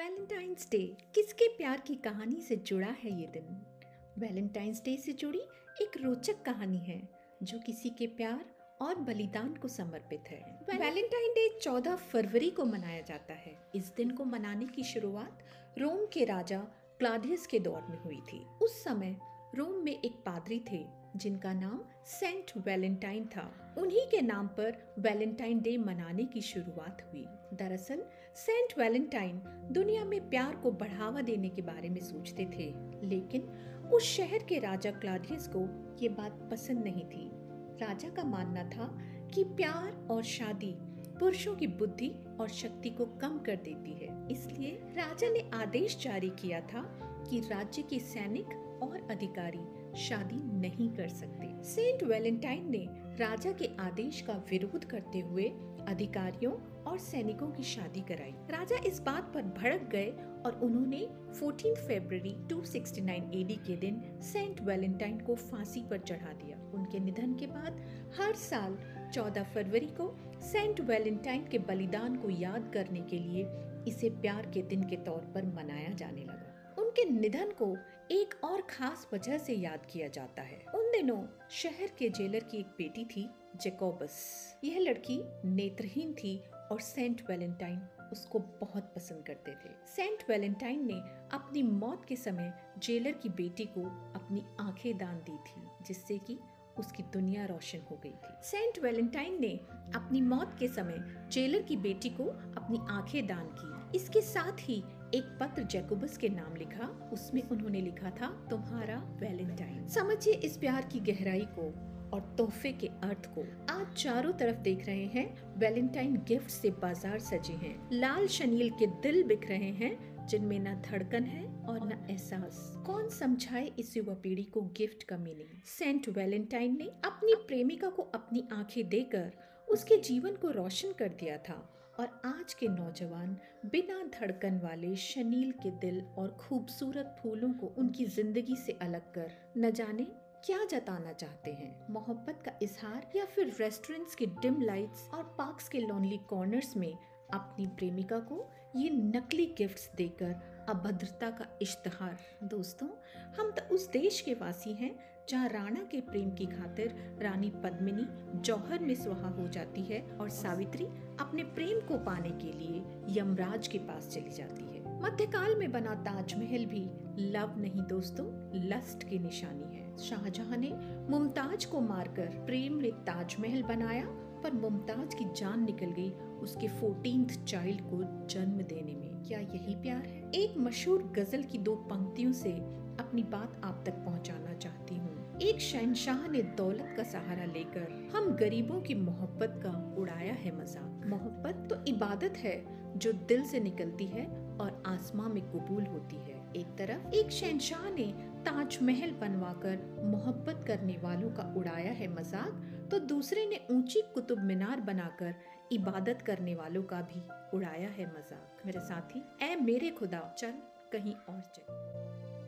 Valentine's day किसके प्यार की कहानी से जुड़ा है ये दिन? वैलेंटाइंस डे से जुड़ी एक रोचक कहानी है, जो किसी के प्यार और बलिदान को समर्पित है। वैलेंटाइन डे 14 फरवरी को मनाया जाता है। इस दिन को मनाने की शुरुआत रोम के राजा क्लाडियस के दौर में हुई थी। उस समय रोम में एक पादरी थे, जिनका नाम सेंट वैलेंटाइन था। उन्हीं के नाम पर वैलेंटाइन डे मनाने की शुरुआत हुई। दरअसल, सेंट वैलेंटाइन दुनिया में प्यार को बढ़ावा देने के बारे में सोचते थे, लेकिन उस शहर के राजा क्लाडियस को ये बात पसंद नहीं थी। राजा का मानना था कि प्यार और शादी पुरुषों की बुद्धि और शक्ति को कम कर देती है। इसलिए राजा ने आदेश जारी किया था कि राज्य के सैनिक और अधिकारी शादी नहीं कर सकते। सेंट वैलेंटाइन ने राजा के आदेश का विरोध करते हुए अधिकारियों और सैनिकों की शादी कराई। राजा इस बात पर भड़क गए और उन्होंने 14 फरवरी 269 एडी के दिन सेंट वैलेंटाइन को फांसी पर चढ़ा दिया। उनके निधन के बाद हर साल 14 फरवरी को सेंट वैलेंटाइन के बलिदान को याद करने के लिए इसे प्यार के दिन के तौर पर मनाया जाने लगा। उनके निधन को एक और खास वजह से याद किया जाता है। उन दिनों शहर के जेलर की एक बेटी थी, जेकोबस। यह लड़की नेत्रहीन थी और सेंट वैलेंटाइन उसको बहुत पसंद करते थे। सेंट वैलेंटाइन ने अपनी मौत के समय जेलर की बेटी को अपनी आँखें दान दी थी, जिससे कि उसकी दुनिया रोशन हो गई थी। सेंट वैलेंटाइन ने अपनी मौत के समय जेलर की बेटी को अपनी आँखें दान की। इसके साथ ही एक पत्र जैकोबस के नाम लिखा, उसमें उन्होंने लिखा था, तुम्हारा वैलेंटाइन। समझिए इस प्यार की गहराई को और तोहफे के अर्थ को। आज चारों तरफ़ देख रहे हैं, वैलेंटाइन गिफ्ट से बाज़ार सजे हैं। लाल शनील के दिल बिक रहे हैं, जिनमें न धड़कन है और न एहसास। कौन समझाए इस युवा पीढ़ी को गिफ्ट का मीनिंग? सेंट वैलेंटाइन ने अपनी प्रेमिका को अपनी आँखें देकर उसके जीवन को रोशन कर दिया था। और आज के नौजवान बिना धड़कन वाले शनील के दिल और खूबसूरत फूलों को उनकी ज़िंदगी से अलग कर न जाने क्या जताना चाहते हैं। मोहब्बत का इजहार या फिर रेस्टोरेंट्स के डिम लाइट्स और पार्क्स के लोनली कॉर्नर्स में अपनी प्रेमिका को ये नकली गिफ्ट्स देकर अभद्रता का इश्तहार। दोस्तों, हम तो उस देश के वासी हैं जहाँ राणा के प्रेम की खातिर रानी पद्मिनी जौहर में सुहा हो जाती है और सावित्री अपने प्रेम को पाने के लिए यमराज के पास चली जाती है। मध्यकाल में बना ताजमहल भी लव नहीं दोस्तों, लस्ट की निशानी है। शाहजहां ने मुमताज़ को मारकर प्रेम में ताजमहल बनाया, पर मुमताज़ की जान निकल गई उसके फोर्टीन चाइल्ड को जन्म देने में। क्या यही प्यार है? एक मशहूर गज़ल की दो पंक्तियों से अपनी बात आप तक पहुंचाना चाहती हूँ। एक शहनशाह ने दौलत का सहारा लेकर हम गरीबों की मोहब्बत का उड़ाया है मज़ाक। मोहब्बत तो इबादत है, जो दिल से निकलती है और आसमां में कबूल होती है। एक तरफ़, एक शहनशाह ने ताजमहल बनवाकर मोहब्बत करने वालों का उड़ाया है मज़ाक तो दूसरे ने ऊँची कुतुब मीनार बनाकर इबादत करने वालों का भी उड़ाया है मज़ाक। मेरे साथी, ऐ मेरे खुदा, चल कहीं और चल।